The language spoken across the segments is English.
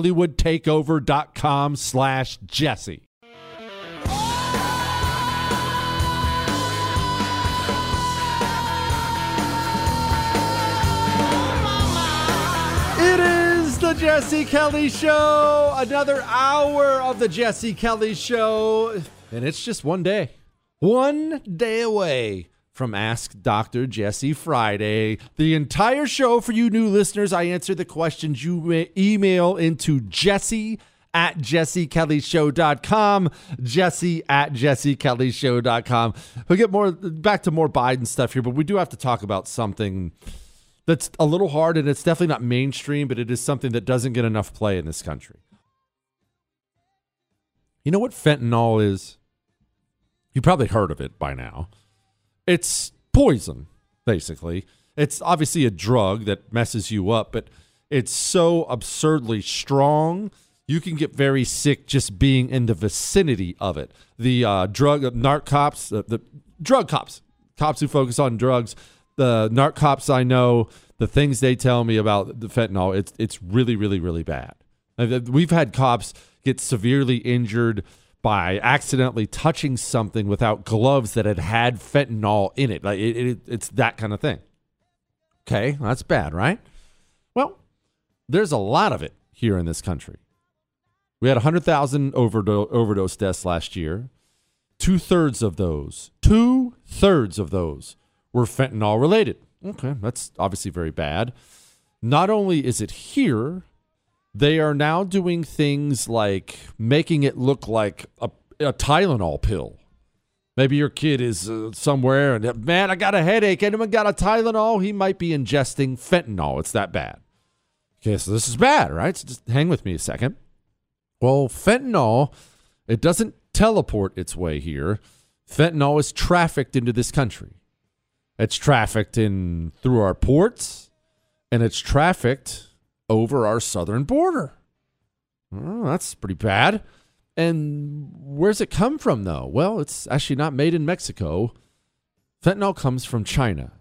hollywoodtakeover.com slash jesse It is the Jesse Kelly Show. Another hour of the Jesse Kelly Show. And it's just one day. One day away from Ask Dr. Jesse Friday. The entire show for you new listeners, I answer the questions you may email into Jesse at jessekellyshow.com. Jesse at jessekellyshow.com. We'll get more back to more Biden stuff here, but we do have to talk about something that's a little hard and it's definitely not mainstream, but it is something that doesn't get enough play in this country. You know what fentanyl is? You probably heard of it by now. It's poison, basically. It's obviously a drug that messes you up, but it's so absurdly strong. You can get very sick just being in the vicinity of it. The uh, drug, uh, narc cops, the, uh, the drug cops, cops who focus on drugs, the narc cops I know, the things they tell me about the fentanyl, it's it's really, really, really bad. Uh, we've had cops get severely injured by accidentally touching something without gloves that had had fentanyl in it. Like it, it, it's that kind of thing. Okay, that's bad, right? Well, there's a lot of it here in this country. We had 100,000 overdose, overdose deaths last year. Two thirds of those, two thirds of those were fentanyl related. Okay, that's obviously very bad. Not only is it here, they are now doing things like making it look like a, a Tylenol pill. Maybe your kid is uh, somewhere and, man, I got a headache. Anyone got a Tylenol? He might be ingesting fentanyl. It's that bad. Okay, so this is bad, right? So just hang with me a second. Well, fentanyl, it doesn't teleport its way here. Fentanyl is trafficked into this country. It's trafficked in through our ports, and it's trafficked over our southern border. Oh, that's pretty bad. And where's it come from, though? Well, it's actually not made in Mexico. Fentanyl comes from China.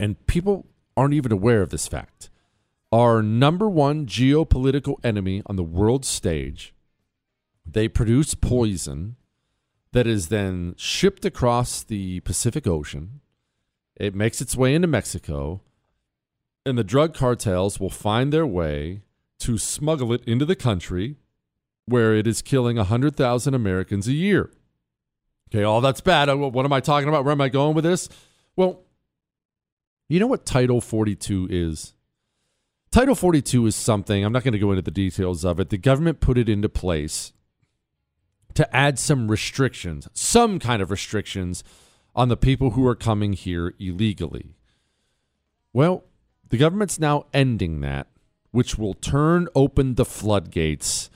And people aren't even aware of this fact. our number one geopolitical enemy on the world stage. They produce poison that is then shipped across the Pacific Ocean. It makes its way into Mexico, and the drug cartels will find their way to smuggle it into the country where it is killing 100,000 Americans a year. Okay, all that's bad. Uh, What am I talking about? Where am I going with this? Well, you know what Title 42 is? Title 42 is something, I'm not going to go into the details of it. The government put it into place to add some restrictions, some kind of restrictions on the people who are coming here illegally. Well, the government's now ending that, which will turn open the floodgates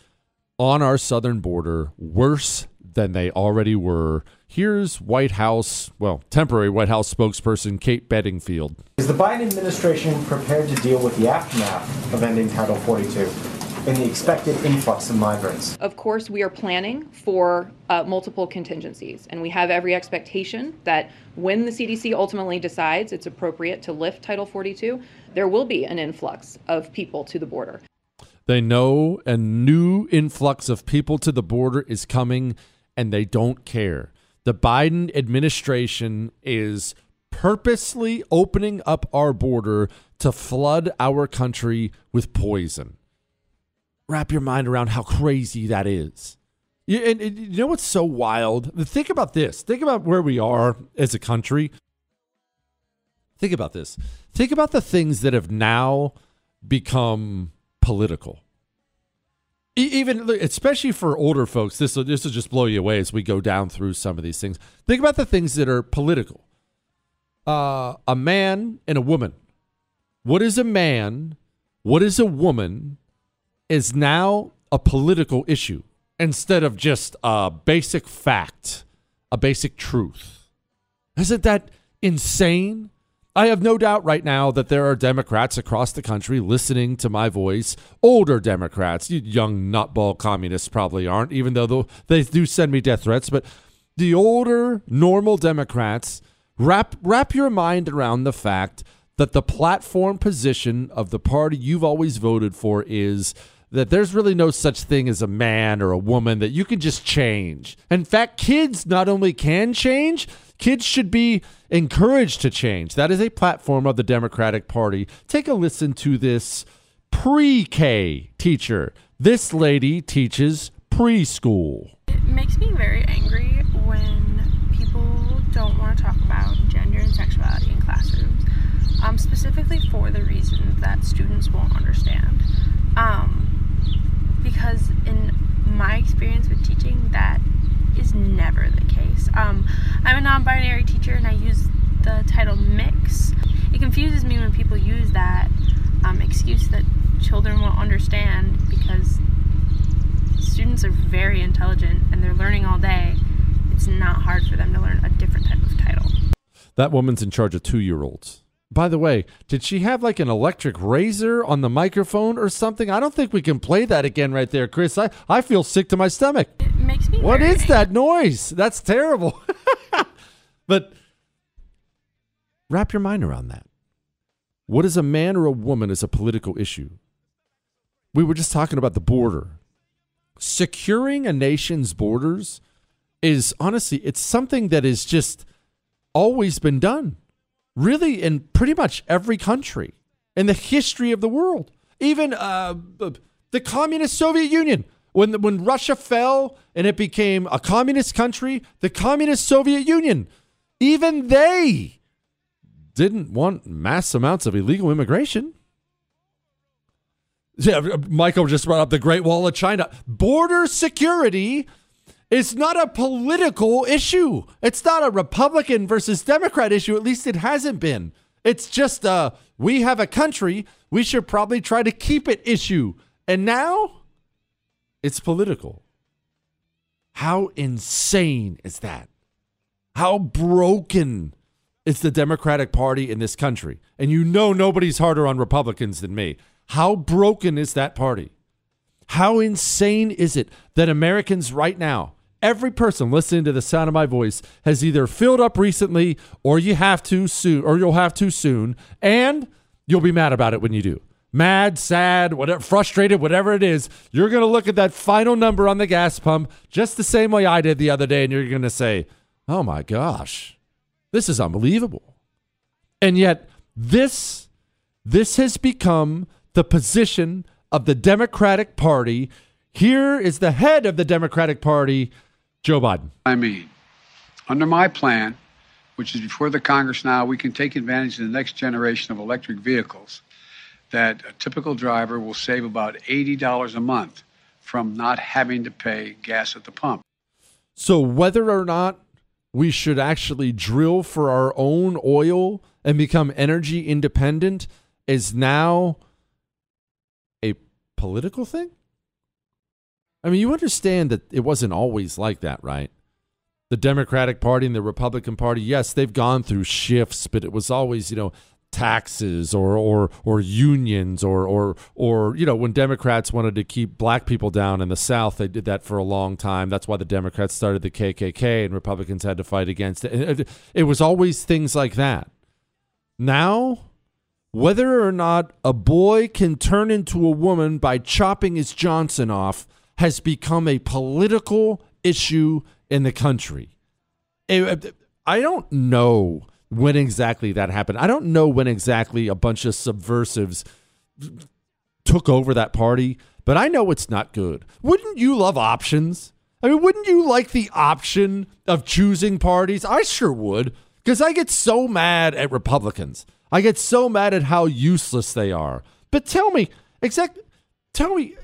on our southern border worse than they already were. Here's White House, well, temporary White House spokesperson Kate Bedingfield. Is the Biden administration prepared to deal with the aftermath of ending Title 42 and the expected influx of migrants? Of course, we are planning for uh, multiple contingencies, and we have every expectation that when the CDC ultimately decides it's appropriate to lift Title 42, there will be an influx of people to the border. They know a new influx of people to the border is coming and they don't care. The Biden administration is purposely opening up our border to flood our country with poison. Wrap your mind around how crazy that is. And, and you know what's so wild? Think about this. Think about where we are as a country. Think about this. Think about the things that have now become political. Even especially for older folks, this will this will just blow you away as we go down through some of these things. Think about the things that are political. Uh, a man and a woman. What is a man? What is a woman? Is now a political issue instead of just a basic fact, a basic truth. Isn't that insane? I have no doubt right now that there are Democrats across the country listening to my voice. Older Democrats, you young nutball communists probably aren't, even though tho- they do send me death threats. But the older, normal Democrats, wrap wrap your mind around the fact that the platform position of the party you've always voted for is that there's really no such thing as a man or a woman that you can just change. In fact, kids not only can change, kids should be encouraged to change. That is a platform of the Democratic Party. Take a listen to this pre K teacher. This lady teaches preschool. It makes me very angry when people don't want to talk about gender and sexuality in classrooms, um, specifically for the reasons that students won't understand. Um, because in my experience with teaching, that is never the case. Um, I'm a non binary teacher and I use the title Mx. It confuses me when people use that um, excuse that children won't understand because students are very intelligent and they're learning all day. It's not hard for them to learn a different type of title. That woman's in charge of two year olds. By the way, did she have like an electric razor on the microphone or something? I don't think we can play that again right there, Chris. I, I feel sick to my stomach. It makes me What is that noise? That's terrible. but wrap your mind around that. What is a man or a woman is a political issue. We were just talking about the border. Securing a nation's borders is honestly, it's something that has just always been done. Really, in pretty much every country in the history of the world. Even uh, the communist Soviet Union. When, when Russia fell and it became a communist country, the communist Soviet Union, even they didn't want mass amounts of illegal immigration. Yeah, Michael just brought up the Great Wall of China. Border security is not a political issue. It's not a Republican versus Democrat issue. At least it hasn't been. It's just a we have a country, we should probably try to keep it issue. And now it's political. How insane is that? How broken is the Democratic Party in this country? And you know nobody's harder on Republicans than me. How broken is that party? How insane is it that Americans right now, every person listening to the sound of my voice, has either filled up recently or you have to soon or you'll have to soon, and you'll be mad about it when you do. mad, sad, whatever, frustrated, whatever it is, you're going to look at that final number on the gas pump just the same way I did the other day, and you're going to say, oh my gosh, this is unbelievable. And yet, this, this has become the position of the Democratic Party. Here is the head of the Democratic Party, Joe Biden. I mean, under my plan, which is before the Congress now, we can take advantage of the next generation of electric vehicles that a typical driver will save about $80 a month from not having to pay gas at the pump. So, whether or not we should actually drill for our own oil and become energy independent is now a political thing? I mean, you understand that it wasn't always like that, right? The Democratic Party and the Republican Party, yes, they've gone through shifts, but it was always, you know, taxes or or or unions or or or you know when Democrats wanted to keep black people down in the South, they did that for a long time. That's why the Democrats started the KKK and Republicans had to fight against it. It, uh, it was always things like that. Now, whether or not a boy can turn into a woman by chopping his Johnson off has become a political issue in the country. Eh, eh, I don't know when exactly that happened. I don't know when exactly a bunch of subversives took over that party, but I know it's not good. Wouldn't you love options? I mean, wouldn't you like the option of choosing parties? I sure would, because I get so mad at Republicans. I get so mad at how useless they are. But tell me, exactly, tell me,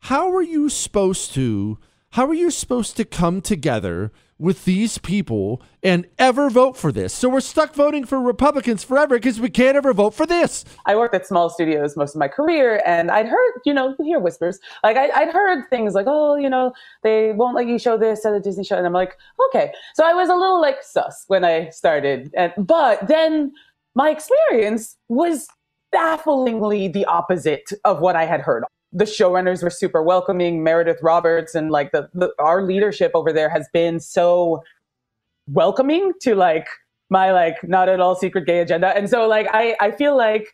how are you supposed to? How are you supposed to come together with these people and ever vote for this. So we're stuck voting for Republicans forever because we can't ever vote for this. I worked at small studios most of my career, and I'd heard, you know, you hear whispers. Like I, would heard things like, oh, you know, they won't let you show this at a Disney show, and I'm like, okay. So I was a little like sus when I started, and but then my experience was bafflingly the opposite of what I had heard the showrunners were super welcoming. Meredith Roberts and like the, the our leadership over there has been so welcoming to like my like not at all secret gay agenda. And so like I I feel like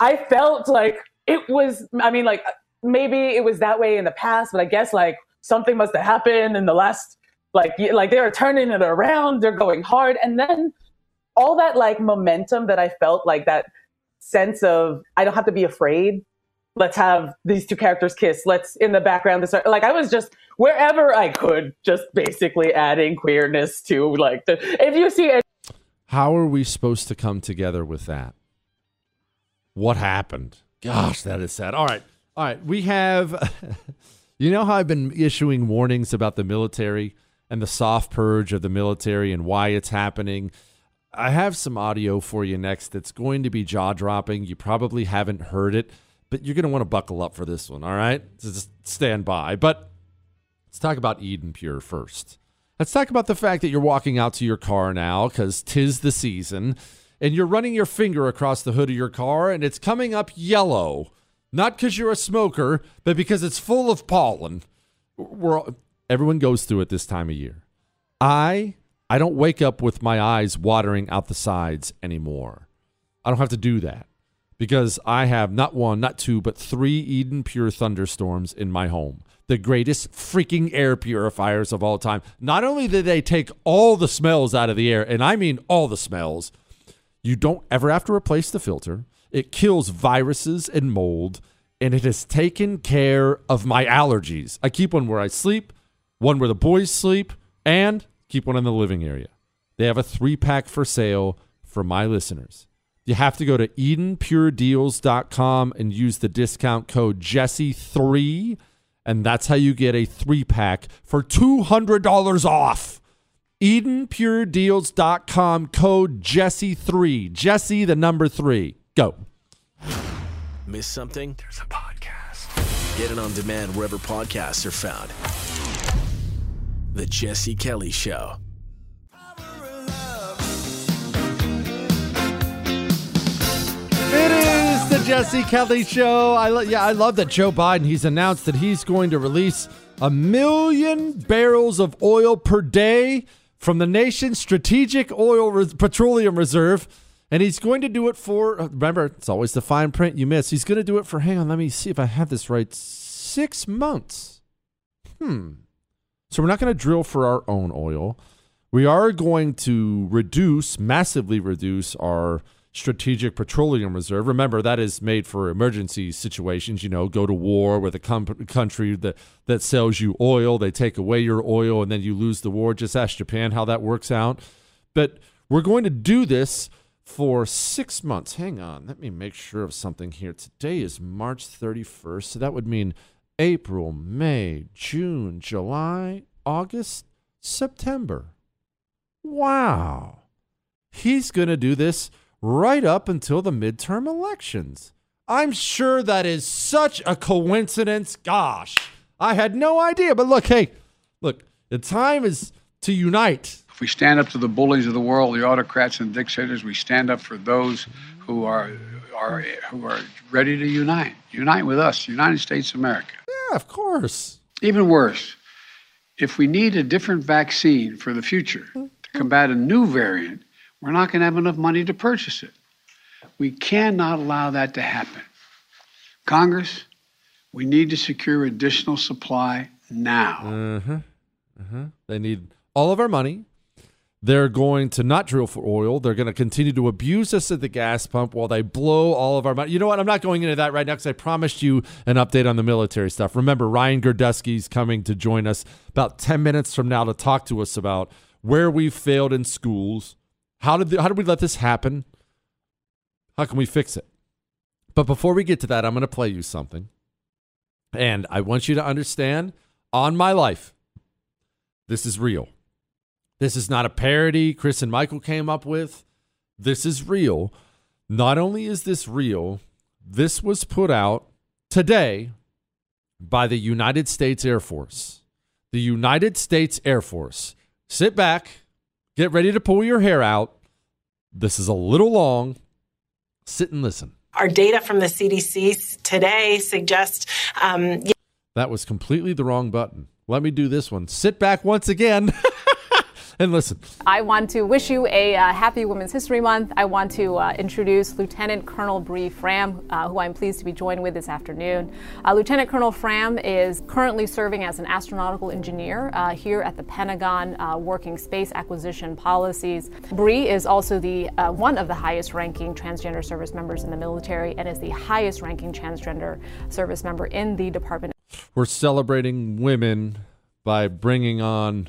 I felt like it was I mean like maybe it was that way in the past, but I guess like something must have happened in the last like like they're turning it around, they're going hard and then all that like momentum that I felt like that sense of I don't have to be afraid let's have these two characters kiss. Let's in the background this like i was just wherever i could just basically adding queerness to like the if you see it how are we supposed to come together with that? What happened? Gosh that is sad. All right. All right. We have you know how i've been issuing warnings about the military and the soft purge of the military and why it's happening? I have some audio for you next that's going to be jaw dropping you probably haven't heard it but you're going to want to buckle up for this one, all right? So just stand by. But let's talk about Eden Pure first. Let's talk about the fact that you're walking out to your car now because tis the season, and you're running your finger across the hood of your car, and it's coming up yellow. Not because you're a smoker, but because it's full of pollen. We're, everyone goes through it this time of year. I I don't wake up with my eyes watering out the sides anymore. I don't have to do that because I have not one, not two, but three Eden Pure thunderstorms in my home. The greatest freaking air purifiers of all time. Not only do they take all the smells out of the air, and I mean all the smells, you don't ever have to replace the filter. It kills viruses and mold, and it has taken care of my allergies. I keep one where I sleep, one where the boys sleep, and keep one in the living area. They have a three pack for sale for my listeners you have to go to EdenPureDeals.com and use the discount code Jesse3, and that's how you get a three pack for $200 off. EdenPureDeals.com code Jesse3. Jesse, the number three. Go. Miss something? There's a podcast. Get it on demand wherever podcasts are found. The Jesse Kelly Show. Jesse Kelly Show. I lo- yeah, I love that Joe Biden. He's announced that he's going to release a million barrels of oil per day from the nation's strategic oil petroleum reserve, And he's going to do it for, uh, remember, it's always the fine print you miss. He's going to do it for, hang on, let me see if I have this right, six months. Hmm. So we're not going to drill for our own oil. We are going to reduce, massively reduce our strategic petroleum reserve. Remember, that is made for emergency situations. You know, go to war with a com- country that, that sells you oil, they take away your oil, and then you lose the war. Just ask Japan how that works out. But we're going to do this for six months. Hang on, let me make sure of something here. Today is March 31st, so that would mean April, May, June, July, August, September. Wow. He's going to do this right up until the midterm elections. I'm sure that is such a coincidence. Gosh, I had no idea. But look, hey, look, the time is to unite. If we stand up to the bullies of the world, the autocrats and dictators, we stand up for those who are are who are ready to unite. Unite with us, United States of America. Yeah, of course. Even worse, if we need a different vaccine for the future to combat a new variant, we're not going to have enough money to purchase it. We cannot allow that to happen. Congress, we need to secure additional supply now. Uh-huh. Uh-huh. They need all of our money. They're going to not drill for oil. They're going to continue to abuse us at the gas pump while they blow all of our money. You know what? I'm not going into that right now because I promised you an update on the military stuff. Remember, Ryan Girdusky's coming to join us about 10 minutes from now to talk to us about where we failed in schools. How did, the, how did we let this happen? How can we fix it? But before we get to that, I'm going to play you something. And I want you to understand on my life, this is real. This is not a parody Chris and Michael came up with. This is real. Not only is this real, this was put out today by the United States Air Force. The United States Air Force. Sit back, get ready to pull your hair out. This is a little long. Sit and listen. Our data from the CDC today suggests. Um, that was completely the wrong button. Let me do this one. Sit back once again. and listen. I want to wish you a uh, happy Women's History Month. I want to uh, introduce Lieutenant Colonel Bree Fram, uh, who I'm pleased to be joined with this afternoon. Uh, Lieutenant Colonel Fram is currently serving as an astronautical engineer uh, here at the Pentagon, uh, working space acquisition policies. Bree is also the one of the highest-ranking transgender service members in the military and is the highest-ranking transgender service member in the Department. We're celebrating women by bringing on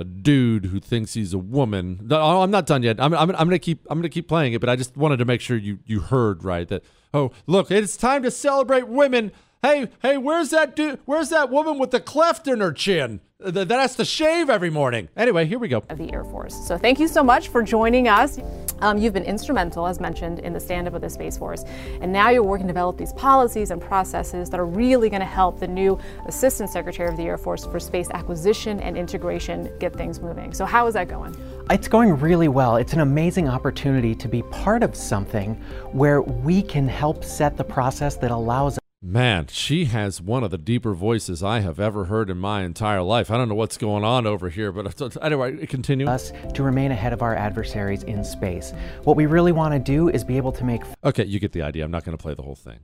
a dude who thinks he's a woman. I'm not done yet. I'm, I'm, I'm gonna keep I'm gonna keep playing it, but I just wanted to make sure you you heard right that. Oh, look, it's time to celebrate women. Hey, hey, where's that dude? Where's that woman with the cleft in her chin? that has to shave every morning. Anyway, here we go. Of the Air Force. So thank you so much for joining us. Um, you've been instrumental, as mentioned, in the stand up of the Space Force. And now you're working to develop these policies and processes that are really going to help the new Assistant Secretary of the Air Force for Space Acquisition and Integration get things moving. So, how is that going? It's going really well. It's an amazing opportunity to be part of something where we can help set the process that allows Man, she has one of the deeper voices I have ever heard in my entire life. I don't know what's going on over here, but anyway, continue. Us to remain ahead of our adversaries in space. What we really want to do is be able to make. Okay, you get the idea. I'm not going to play the whole thing.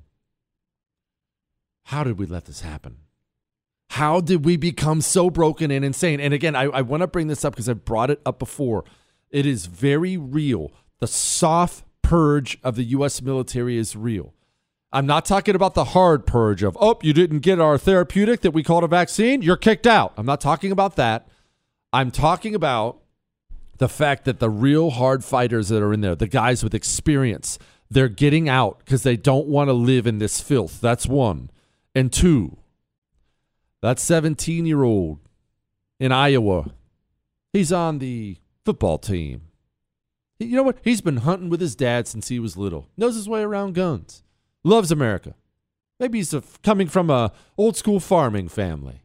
How did we let this happen? How did we become so broken and insane? And again, I, I want to bring this up because I brought it up before. It is very real. The soft purge of the U.S. military is real. I'm not talking about the hard purge of, oh, you didn't get our therapeutic that we called a vaccine, you're kicked out. I'm not talking about that. I'm talking about the fact that the real hard fighters that are in there, the guys with experience, they're getting out because they don't want to live in this filth. That's one. And two, that 17 year old in Iowa, he's on the football team. You know what? He's been hunting with his dad since he was little, knows his way around guns loves America. Maybe he's a, coming from a old school farming family.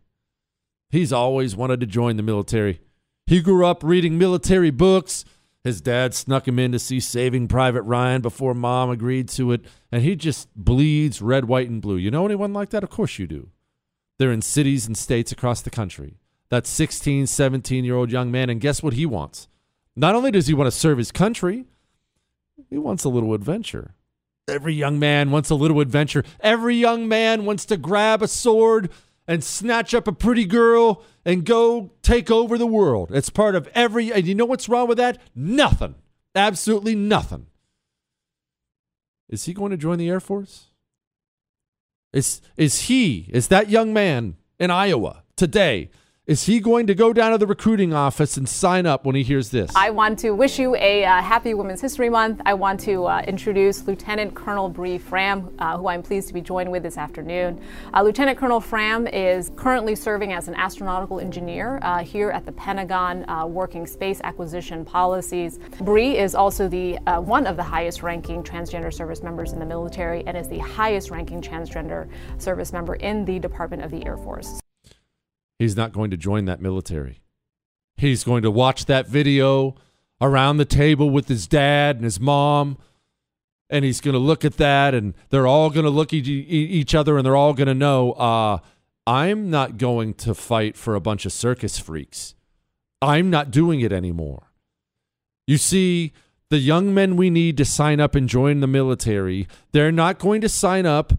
He's always wanted to join the military. He grew up reading military books. His dad snuck him in to see Saving Private Ryan before mom agreed to it, and he just bleeds red, white, and blue. You know anyone like that? Of course you do. They're in cities and states across the country. That 16, 17 year old young man, and guess what he wants? Not only does he want to serve his country, He wants a little adventure. Every young man wants a little adventure. Every young man wants to grab a sword and snatch up a pretty girl and go take over the world. It's part of every. And you know what's wrong with that? Nothing. Absolutely nothing. Is he going to join the Air Force? Is is he? Is that young man in Iowa today? Is he going to go down to the recruiting office and sign up when he hears this? I want to wish you a uh, happy Women's History Month. I want to uh, introduce Lieutenant Colonel Bree Fram, uh, who I'm pleased to be joined with this afternoon. Uh, Lieutenant Colonel Fram is currently serving as an astronautical engineer uh, here at the Pentagon, uh, working space acquisition policies. Bree is also the one of the highest-ranking transgender service members in the military and is the highest-ranking transgender service member in the Department of the Air Force. He's not going to join that military. He's going to watch that video around the table with his dad and his mom, and he's going to look at that, and they're all going to look at each other, and they're all going to know, uh, I'm not going to fight for a bunch of circus freaks. I'm not doing it anymore. You see, the young men we need to sign up and join the military, they're not going to sign up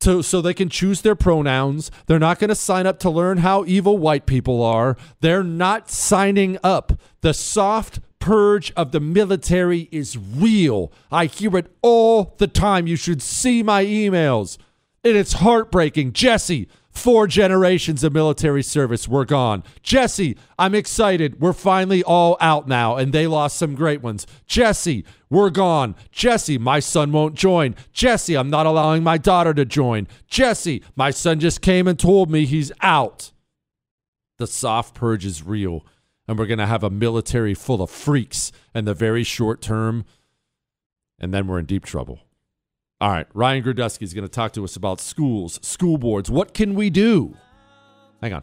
to so they can choose their pronouns. They're not going to sign up to learn how evil white people are. They're not signing up. The soft purge of the military is real. I hear it all the time. You should see my emails. And it's heartbreaking. Jesse, Four generations of military service were gone. Jesse, I'm excited. We're finally all out now, and they lost some great ones. Jesse, we're gone. Jesse, my son won't join. Jesse, I'm not allowing my daughter to join. Jesse, my son just came and told me he's out. The soft purge is real, and we're going to have a military full of freaks in the very short term, and then we're in deep trouble. All right, Ryan Girdusky is going to talk to us about schools, school boards. What can we do? Hang on.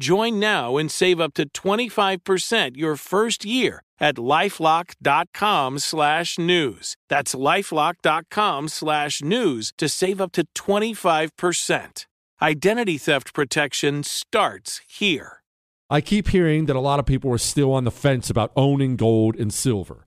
Join now and save up to 25% your first year at lifelock.com slash news. That's lifelock.com slash news to save up to 25%. Identity theft protection starts here. I keep hearing that a lot of people are still on the fence about owning gold and silver.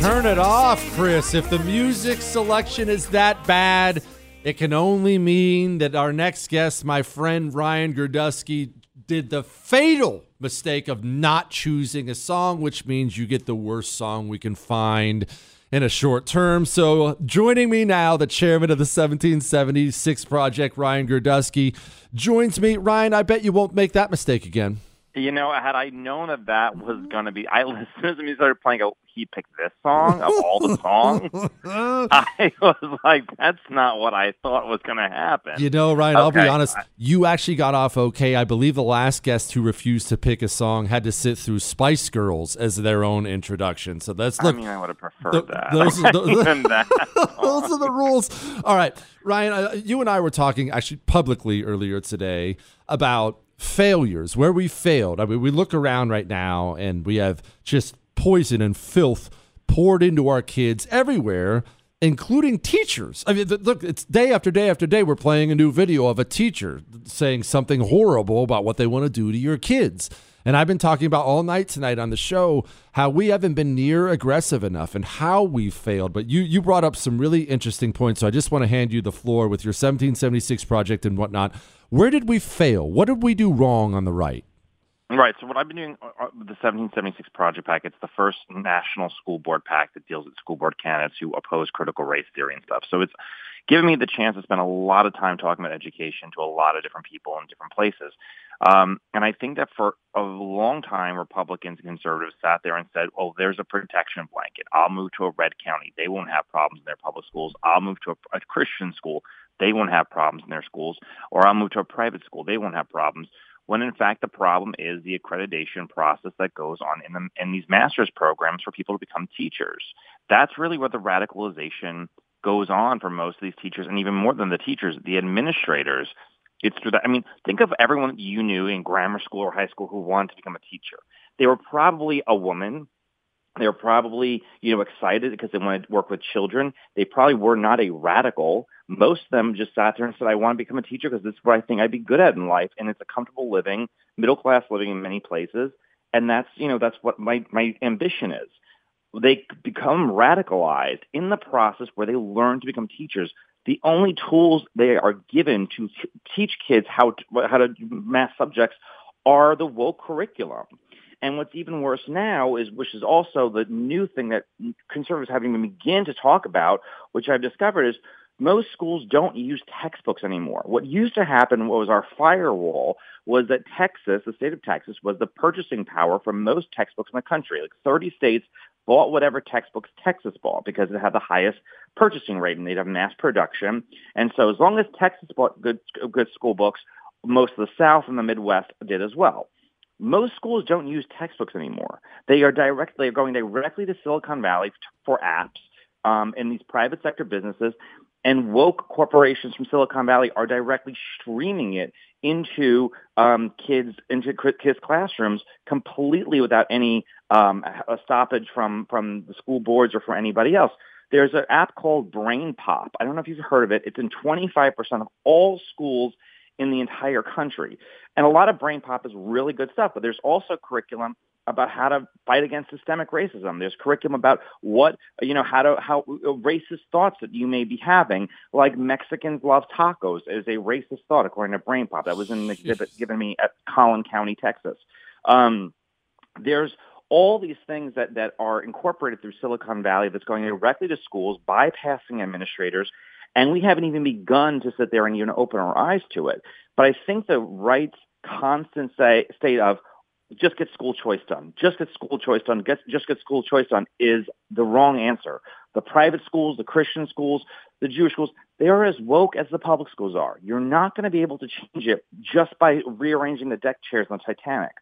turn it off, Chris. If the music selection is that bad, it can only mean that our next guest, my friend Ryan Girdusky, did the fatal mistake of not choosing a song, which means you get the worst song we can find in a short term. So, joining me now, the chairman of the 1776 Project, Ryan Girdusky, joins me. Ryan, I bet you won't make that mistake again. You know, had I known that that was going to be, I as soon as he started playing, oh, he picked this song of all the songs. I was like, that's not what I thought was going to happen. You know, Ryan, I'll be honest. You actually got off okay. I believe the last guest who refused to pick a song had to sit through Spice Girls as their own introduction. So that's look. I mean, I would have preferred th- that. those the- that. those are the rules. All right, Ryan, uh, you and I were talking actually publicly earlier today about failures, where we failed. I mean, we look around right now and we have just poison and filth poured into our kids everywhere. Including teachers. I mean, look, it's day after day after day. We're playing a new video of a teacher saying something horrible about what they want to do to your kids. And I've been talking about all night tonight on the show how we haven't been near aggressive enough and how we failed. But you you brought up some really interesting points. So I just want to hand you the floor with your 1776 project and whatnot. Where did we fail? What did we do wrong on the right? Right. So what I've been doing uh, with the 1776 Project PAC, it's the first national school board PAC that deals with school board candidates who oppose critical race theory and stuff. So it's given me the chance to spend a lot of time talking about education to a lot of different people in different places. Um, and I think that for a long time, Republicans and conservatives sat there and said, oh, there's a protection blanket. I'll move to a red county. They won't have problems in their public schools. I'll move to a, a Christian school. They won't have problems in their schools. Or I'll move to a private school. They won't have problems when in fact the problem is the accreditation process that goes on in, the, in these master's programs for people to become teachers. That's really where the radicalization goes on for most of these teachers, and even more than the teachers, the administrators. It's through that. I mean, think of everyone you knew in grammar school or high school who wanted to become a teacher. They were probably a woman. They were probably, you know, excited because they wanted to work with children. They probably were not a radical. Most of them just sat there and said, I want to become a teacher because this is what I think I'd be good at in life. And it's a comfortable living, middle class living in many places. And that's, you know, that's what my, my ambition is. They become radicalized in the process where they learn to become teachers. The only tools they are given to teach kids how to, how to do math subjects are the woke curriculum. And what's even worse now is, which is also the new thing that conservatives haven't even begun to talk about, which I've discovered is most schools don't use textbooks anymore. What used to happen, what was our firewall, was that Texas, the state of Texas, was the purchasing power for most textbooks in the country. Like 30 states bought whatever textbooks Texas bought because it had the highest purchasing rate and they'd have mass production. And so as long as Texas bought good, good school books, most of the South and the Midwest did as well. Most schools don't use textbooks anymore. They are directly they're going directly to Silicon Valley for apps um, in these private sector businesses, and woke corporations from Silicon Valley are directly streaming it into um, kids into kids' classrooms completely without any um, stoppage from from the school boards or from anybody else. There's an app called BrainPOP. I don't know if you've heard of it. It's in 25% of all schools in the entire country. And a lot of BrainPOP is really good stuff, but there's also curriculum about how to fight against systemic racism. There's curriculum about what, you know, how to, how racist thoughts that you may be having, like Mexicans love tacos is a racist thought, according to BrainPOP. That was in an exhibit given me at Collin County, Texas. Um, there's all these things that, that are incorporated through Silicon Valley that's going directly to schools, bypassing administrators, and we haven't even begun to sit there and even open our eyes to it. But I think the right constant say, state of just get school choice done, just get school choice done, get, just get school choice done is the wrong answer. The private schools, the Christian schools, the Jewish schools, they are as woke as the public schools are. You're not going to be able to change it just by rearranging the deck chairs on the Titanic.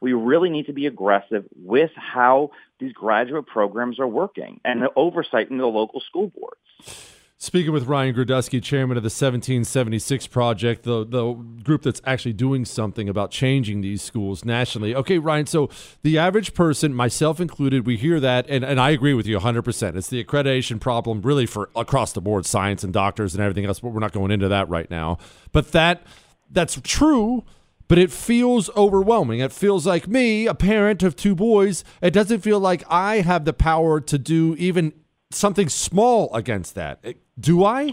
We really need to be aggressive with how these graduate programs are working and the oversight in the local school boards. Speaking with Ryan Girdusky, chairman of the 1776 Project, the, the group that's actually doing something about changing these schools nationally. Okay, Ryan, so the average person, myself included, we hear that, and, and I agree with you 100%. It's the accreditation problem, really, for across the board, science and doctors and everything else, but we're not going into that right now. But that that's true, but it feels overwhelming. It feels like me, a parent of two boys, it doesn't feel like I have the power to do even something small against that. Do I?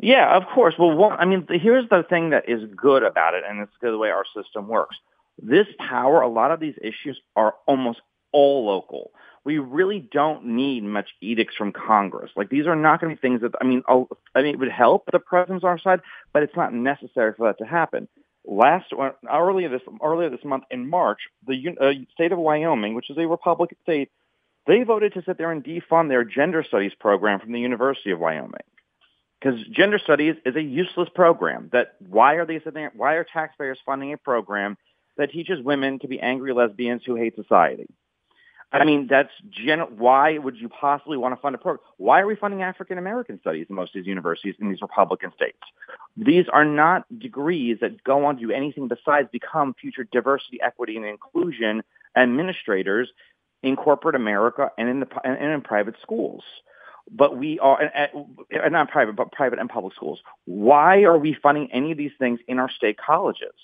Yeah, of course. Well, one, I mean, here's the thing that is good about it, and it's the way our system works. This power, a lot of these issues are almost all local. We really don't need much edicts from Congress. Like these are not going to be things that I mean. I'll, I mean, it would help the president's on our side, but it's not necessary for that to happen. Last earlier this earlier this month in March, the uh, state of Wyoming, which is a Republican state, they voted to sit there and defund their gender studies program from the University of Wyoming. Because gender studies is a useless program. That why are they sitting there, why are taxpayers funding a program that teaches women to be angry lesbians who hate society? I mean, that's gen- why would you possibly want to fund a program? Why are we funding African American studies in most of these universities in these Republican states? These are not degrees that go on to do anything besides become future diversity, equity, and inclusion administrators in corporate America and in the and in private schools. But we are and not private, but private and public schools. Why are we funding any of these things in our state colleges?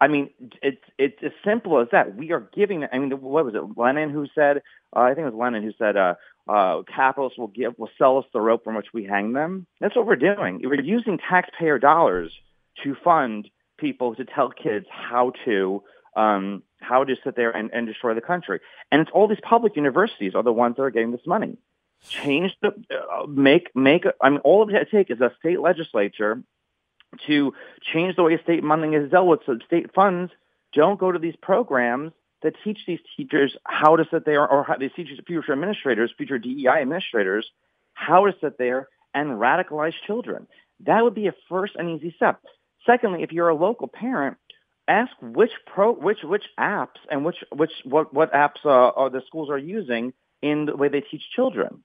I mean, it's it's as simple as that. We are giving. I mean, what was it? Lenin who said? Uh, I think it was Lenin who said, uh, uh, "Capitalists will give will sell us the rope from which we hang them." That's what we're doing. We're using taxpayer dollars to fund people to tell kids how to um, how to sit there and, and destroy the country. And it's all these public universities are the ones that are getting this money. Change the, uh, make, make, I mean, all it take is a state legislature to change the way state funding is dealt with so state funds don't go to these programs that teach these teachers how to sit there or how they teach future administrators, future DEI administrators, how to sit there and radicalize children. That would be a first and easy step. Secondly, if you're a local parent, ask which pro which which apps and which which what what apps uh, are the schools are using in the way they teach children.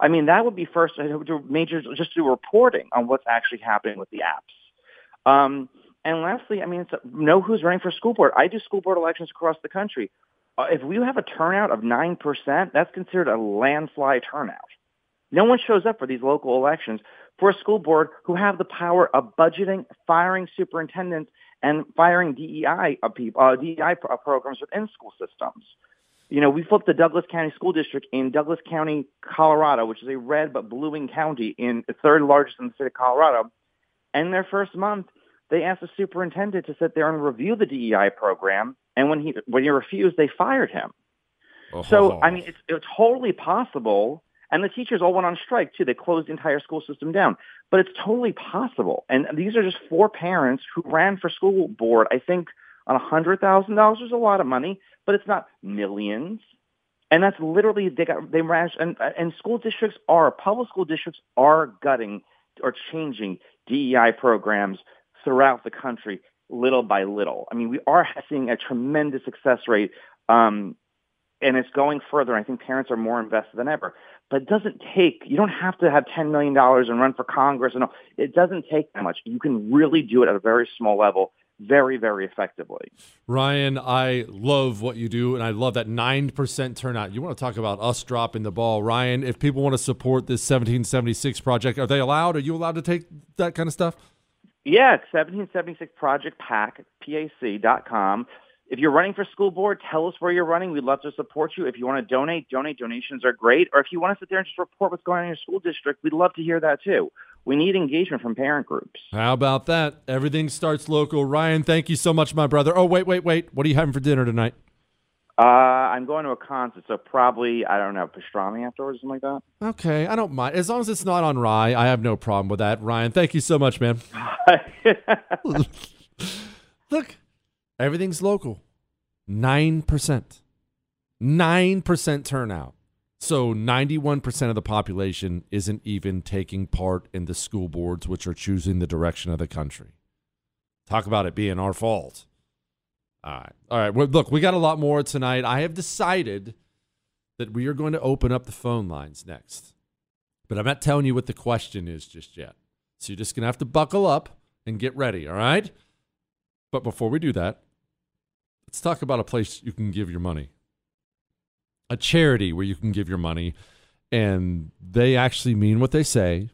I mean, that would be first to major just do reporting on what's actually happening with the apps. Um, and lastly, I mean, know who's running for school board. I do school board elections across the country. Uh, if we have a turnout of nine percent, that's considered a landslide turnout. No one shows up for these local elections for a school board who have the power of budgeting, firing superintendents, and firing DEI uh, people, uh, DEI pro- uh, programs within school systems. You know, we flipped the Douglas County School District in Douglas County, Colorado, which is a red but bluing county in the third largest in the state of Colorado. And their first month, they asked the superintendent to sit there and review the DEI program. And when he when he refused, they fired him. Oh. So I mean, it's, it's totally possible and the teachers all went on strike too. They closed the entire school system down. But it's totally possible. And these are just four parents who ran for school board, I think, on $100,000 is a lot of money, but it's not millions. And that's literally, they got, they ran, and, and school districts are, public school districts are gutting or changing DEI programs throughout the country little by little. I mean, we are seeing a tremendous success rate um, and it's going further. I think parents are more invested than ever. But it doesn't take, you don't have to have $10 million and run for Congress. And all. It doesn't take that much. You can really do it at a very small level very, very effectively. Ryan, I love what you do, and I love that 9% turnout. You want to talk about us dropping the ball. Ryan, if people want to support this 1776 project, are they allowed? Are you allowed to take that kind of stuff? Yeah, 1776 Project Pack, PAC.com. If you're running for school board, tell us where you're running. We'd love to support you. If you want to donate, donate. Donations are great. Or if you want to sit there and just report what's going on in your school district, we'd love to hear that too. We need engagement from parent groups. How about that? Everything starts local. Ryan, thank you so much, my brother. Oh, wait, wait, wait. What are you having for dinner tonight? Uh, I'm going to a concert, so probably I don't know pastrami afterwards, or something like that. Okay, I don't mind as long as it's not on rye. I have no problem with that. Ryan, thank you so much, man. Look, everything's local. Nine percent, nine percent turnout. So 91% of the population isn't even taking part in the school boards, which are choosing the direction of the country. Talk about it being our fault. All right. All right. Well, look, we got a lot more tonight. I have decided that we are going to open up the phone lines next. But I'm not telling you what the question is just yet. So you're just going to have to buckle up and get ready. All right. But before we do that, let's talk about a place you can give your money a charity where you can give your money and they actually mean what they say.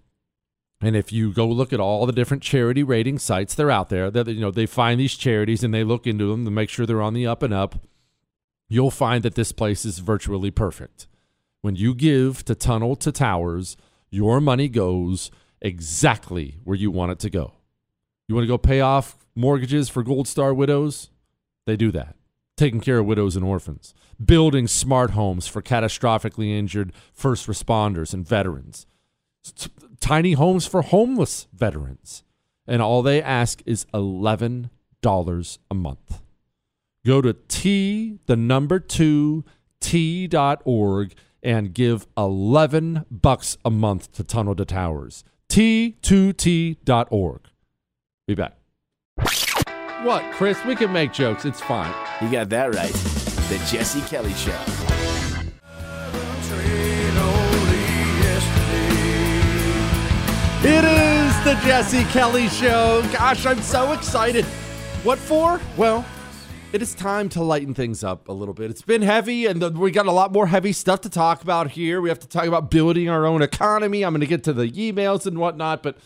And if you go look at all the different charity rating sites that are out there, that you know they find these charities and they look into them to make sure they're on the up and up, you'll find that this place is virtually perfect. When you give to Tunnel to Towers, your money goes exactly where you want it to go. You want to go pay off mortgages for Gold Star widows? They do that taking care of widows and orphans, building smart homes for catastrophically injured first responders and veterans, T- tiny homes for homeless veterans. And all they ask is $11 a month. Go to T, the number two, T.org and give 11 bucks a month to Tunnel to Towers. T2T.org. Be back. What, Chris? We can make jokes. It's fine. You got that right. The Jesse Kelly Show. It is the Jesse Kelly Show. Gosh, I'm so excited. What for? Well, it is time to lighten things up a little bit. It's been heavy, and the, we got a lot more heavy stuff to talk about here. We have to talk about building our own economy. I'm going to get to the emails and whatnot, but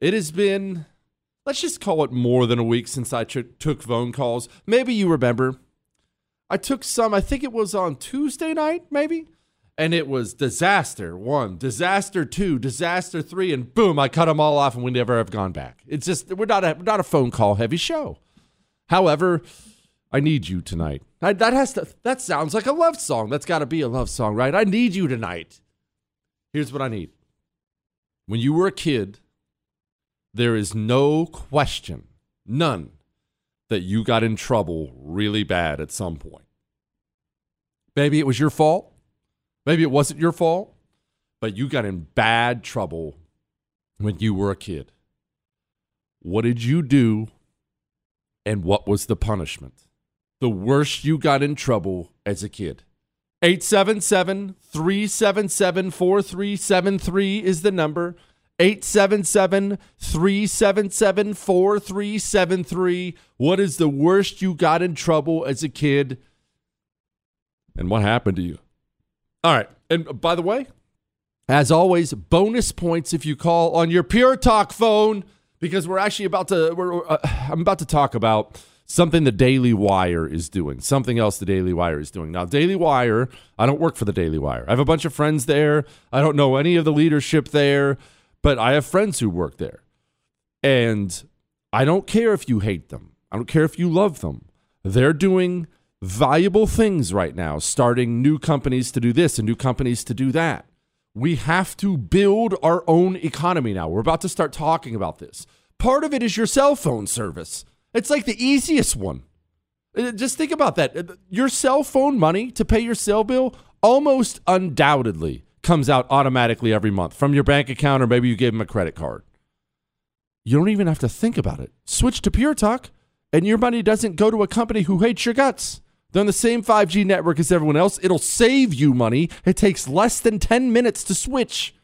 it has been let's just call it more than a week since I t- took phone calls. Maybe you remember. I took some, I think it was on Tuesday night, maybe. And it was disaster one, disaster two, disaster three, and boom, I cut them all off and we never have gone back. It's just, we're not a, we're not a phone call heavy show. However, I need you tonight. I, that has to, that sounds like a love song. That's got to be a love song, right? I need you tonight. Here's what I need. When you were a kid, there is no question, none, that you got in trouble really bad at some point. Maybe it was your fault. Maybe it wasn't your fault, but you got in bad trouble when you were a kid. What did you do and what was the punishment? The worst you got in trouble as a kid. 877 377 4373 is the number. 877 377 4373. What is the worst you got in trouble as a kid? And what happened to you? All right. And by the way, as always, bonus points if you call on your Pure Talk phone because we're actually about to we're, uh, I'm about to talk about something the Daily Wire is doing, something else the Daily Wire is doing. Now, Daily Wire, I don't work for the Daily Wire. I have a bunch of friends there. I don't know any of the leadership there. But I have friends who work there. And I don't care if you hate them, I don't care if you love them. They're doing valuable things right now, starting new companies to do this and new companies to do that. We have to build our own economy now. We're about to start talking about this. Part of it is your cell phone service. It's like the easiest one. Uh, just think about that. Uh, your cell phone money to pay your cell bill almost undoubtedly comes out automatically every month from your bank account, or maybe you gave them a credit card. You don't even have to think about it. Switch to Pure Talk, and your money doesn't go to a company who hates your guts. They're on the same 5G network as everyone else. It'll save you money. It takes less than 10 minutes to switch.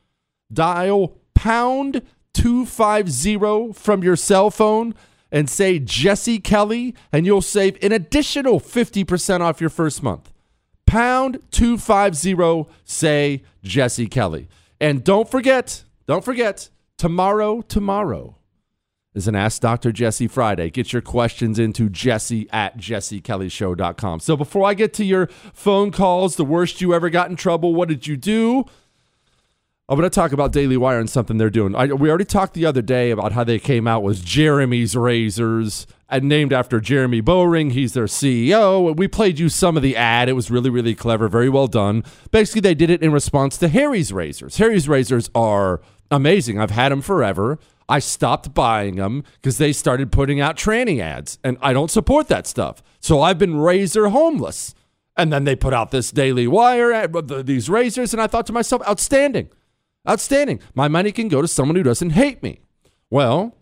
Dial pound 250 from your cell phone and say Jesse Kelly, and you'll save an additional 50% off your first month pound 250 say Jesse Kelly. And don't forget, don't forget, tomorrow, tomorrow is an Ask Dr. Jesse Friday. Get your questions into jesse at jessekellyshow.com. So before I get to your phone calls, the worst you ever got in trouble, what did you do? I'm going to talk about Daily Wire and something they're doing. I, we already talked the other day about how they came out with Jeremy's razors, and named after Jeremy Boreing. He's their CEO. We played you some of the ad. It was really, really clever, very well done. Basically, they did it in response to Harry's razors. Harry's razors are amazing. I've had them forever. I stopped buying them because they started putting out tranny ads, and I don't support that stuff. So I've been razor homeless. And then they put out this Daily Wire, ad, these razors, and I thought to myself, outstanding, outstanding. My money can go to someone who doesn't hate me. Well,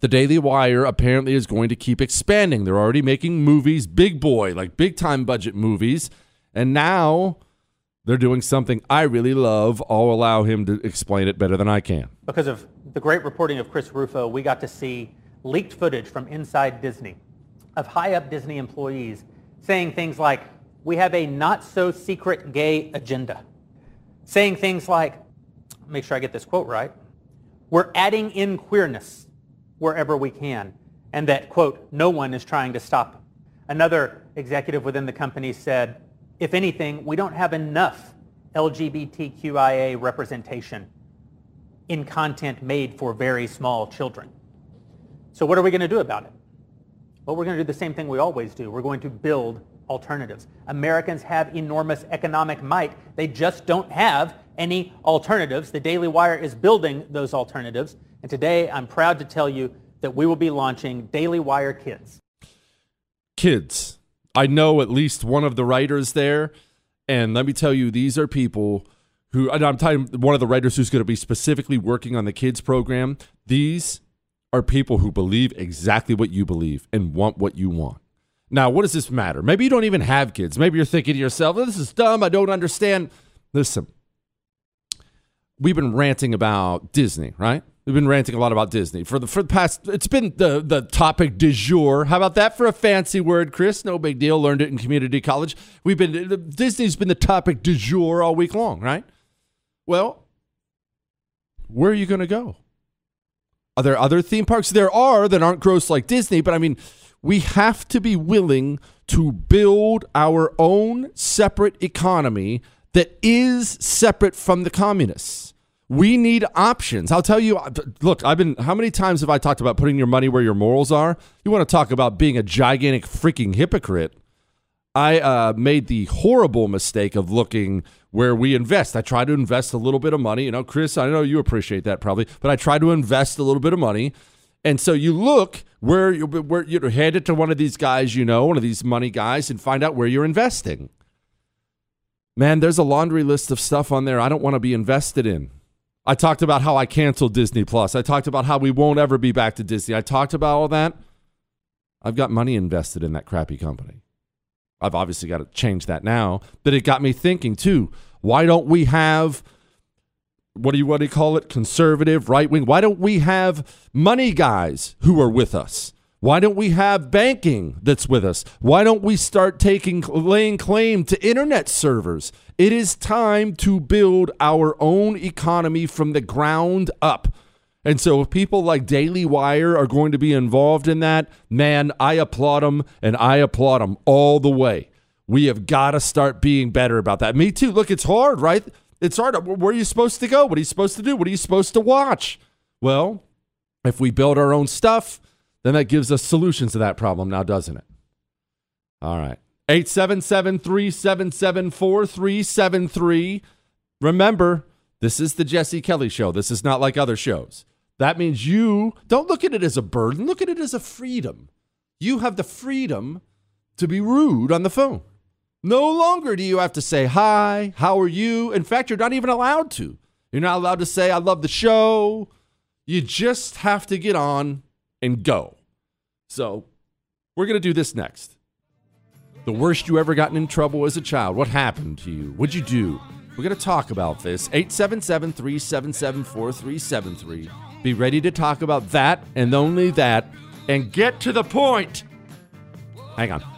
the Daily Wire apparently is going to keep expanding. They're already making movies, big boy, like big time budget movies. And now they're doing something I really love. I'll allow him to explain it better than I can. Because of the great reporting of Chris Rufo, we got to see leaked footage from inside Disney of high up Disney employees saying things like, we have a not so secret gay agenda. Saying things like, make sure I get this quote right, we're adding in queerness wherever we can, and that, quote, no one is trying to stop. Another executive within the company said, if anything, we don't have enough LGBTQIA representation in content made for very small children. So what are we going to do about it? Well, we're going to do the same thing we always do. We're going to build alternatives. Americans have enormous economic might. They just don't have any alternatives. The Daily Wire is building those alternatives. And today I'm proud to tell you that we will be launching Daily Wire Kids. Kids. I know at least one of the writers there. And let me tell you, these are people who, I'm talking one of the writers who's going to be specifically working on the kids program. These are people who believe exactly what you believe and want what you want. Now, what does this matter? Maybe you don't even have kids. Maybe you're thinking to yourself, this is dumb. I don't understand. Listen, we've been ranting about Disney, right? We've been ranting a lot about Disney for the for the past. It's been the the topic du jour. How about that for a fancy word, Chris? No big deal. Learned it in community college. We've been Disney's been the topic du jour all week long, right? Well, where are you going to go? Are there other theme parks? There are that aren't gross like Disney, but I mean, we have to be willing to build our own separate economy that is separate from the communists. We need options. I'll tell you, look, I've been, how many times have I talked about putting your money where your morals are? You want to talk about being a gigantic freaking hypocrite. I uh, made the horrible mistake of looking where we invest. I try to invest a little bit of money. You know, Chris, I know you appreciate that probably, but I try to invest a little bit of money. And so you look where you're, where you're headed to one of these guys, you know, one of these money guys, and find out where you're investing. Man, there's a laundry list of stuff on there I don't want to be invested in. I talked about how I canceled Disney Plus. I talked about how we won't ever be back to Disney. I talked about all that. I've got money invested in that crappy company. I've obviously got to change that now, but it got me thinking too. Why don't we have what do you what do you call it? Conservative, right wing. Why don't we have money guys who are with us? Why don't we have banking that's with us? Why don't we start taking laying claim to internet servers? It is time to build our own economy from the ground up. And so, if people like Daily Wire are going to be involved in that, man, I applaud them and I applaud them all the way. We have got to start being better about that. Me too. Look, it's hard, right? It's hard. Where are you supposed to go? What are you supposed to do? What are you supposed to watch? Well, if we build our own stuff, then that gives us solutions to that problem now, doesn't it? All right. 877 377 4373. Remember, this is the Jesse Kelly show. This is not like other shows. That means you don't look at it as a burden, look at it as a freedom. You have the freedom to be rude on the phone. No longer do you have to say, Hi, how are you? In fact, you're not even allowed to. You're not allowed to say, I love the show. You just have to get on and go. So, we're going to do this next. The worst you ever gotten in trouble as a child. What happened to you? What'd you do? We're going to talk about this. 877 377 4373. Be ready to talk about that and only that and get to the point. Hang on.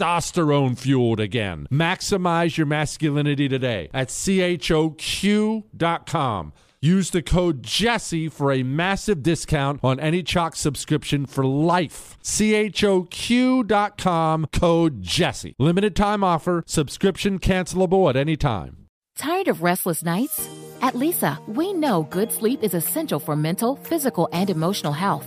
testosterone fueled again. Maximize your masculinity today at choq.com. Use the code Jesse for a massive discount on any CHOQ subscription for life. choq.com code Jesse. Limited time offer, subscription cancelable at any time. Tired of restless nights? At Leesa, we know good sleep is essential for mental, physical, and emotional health.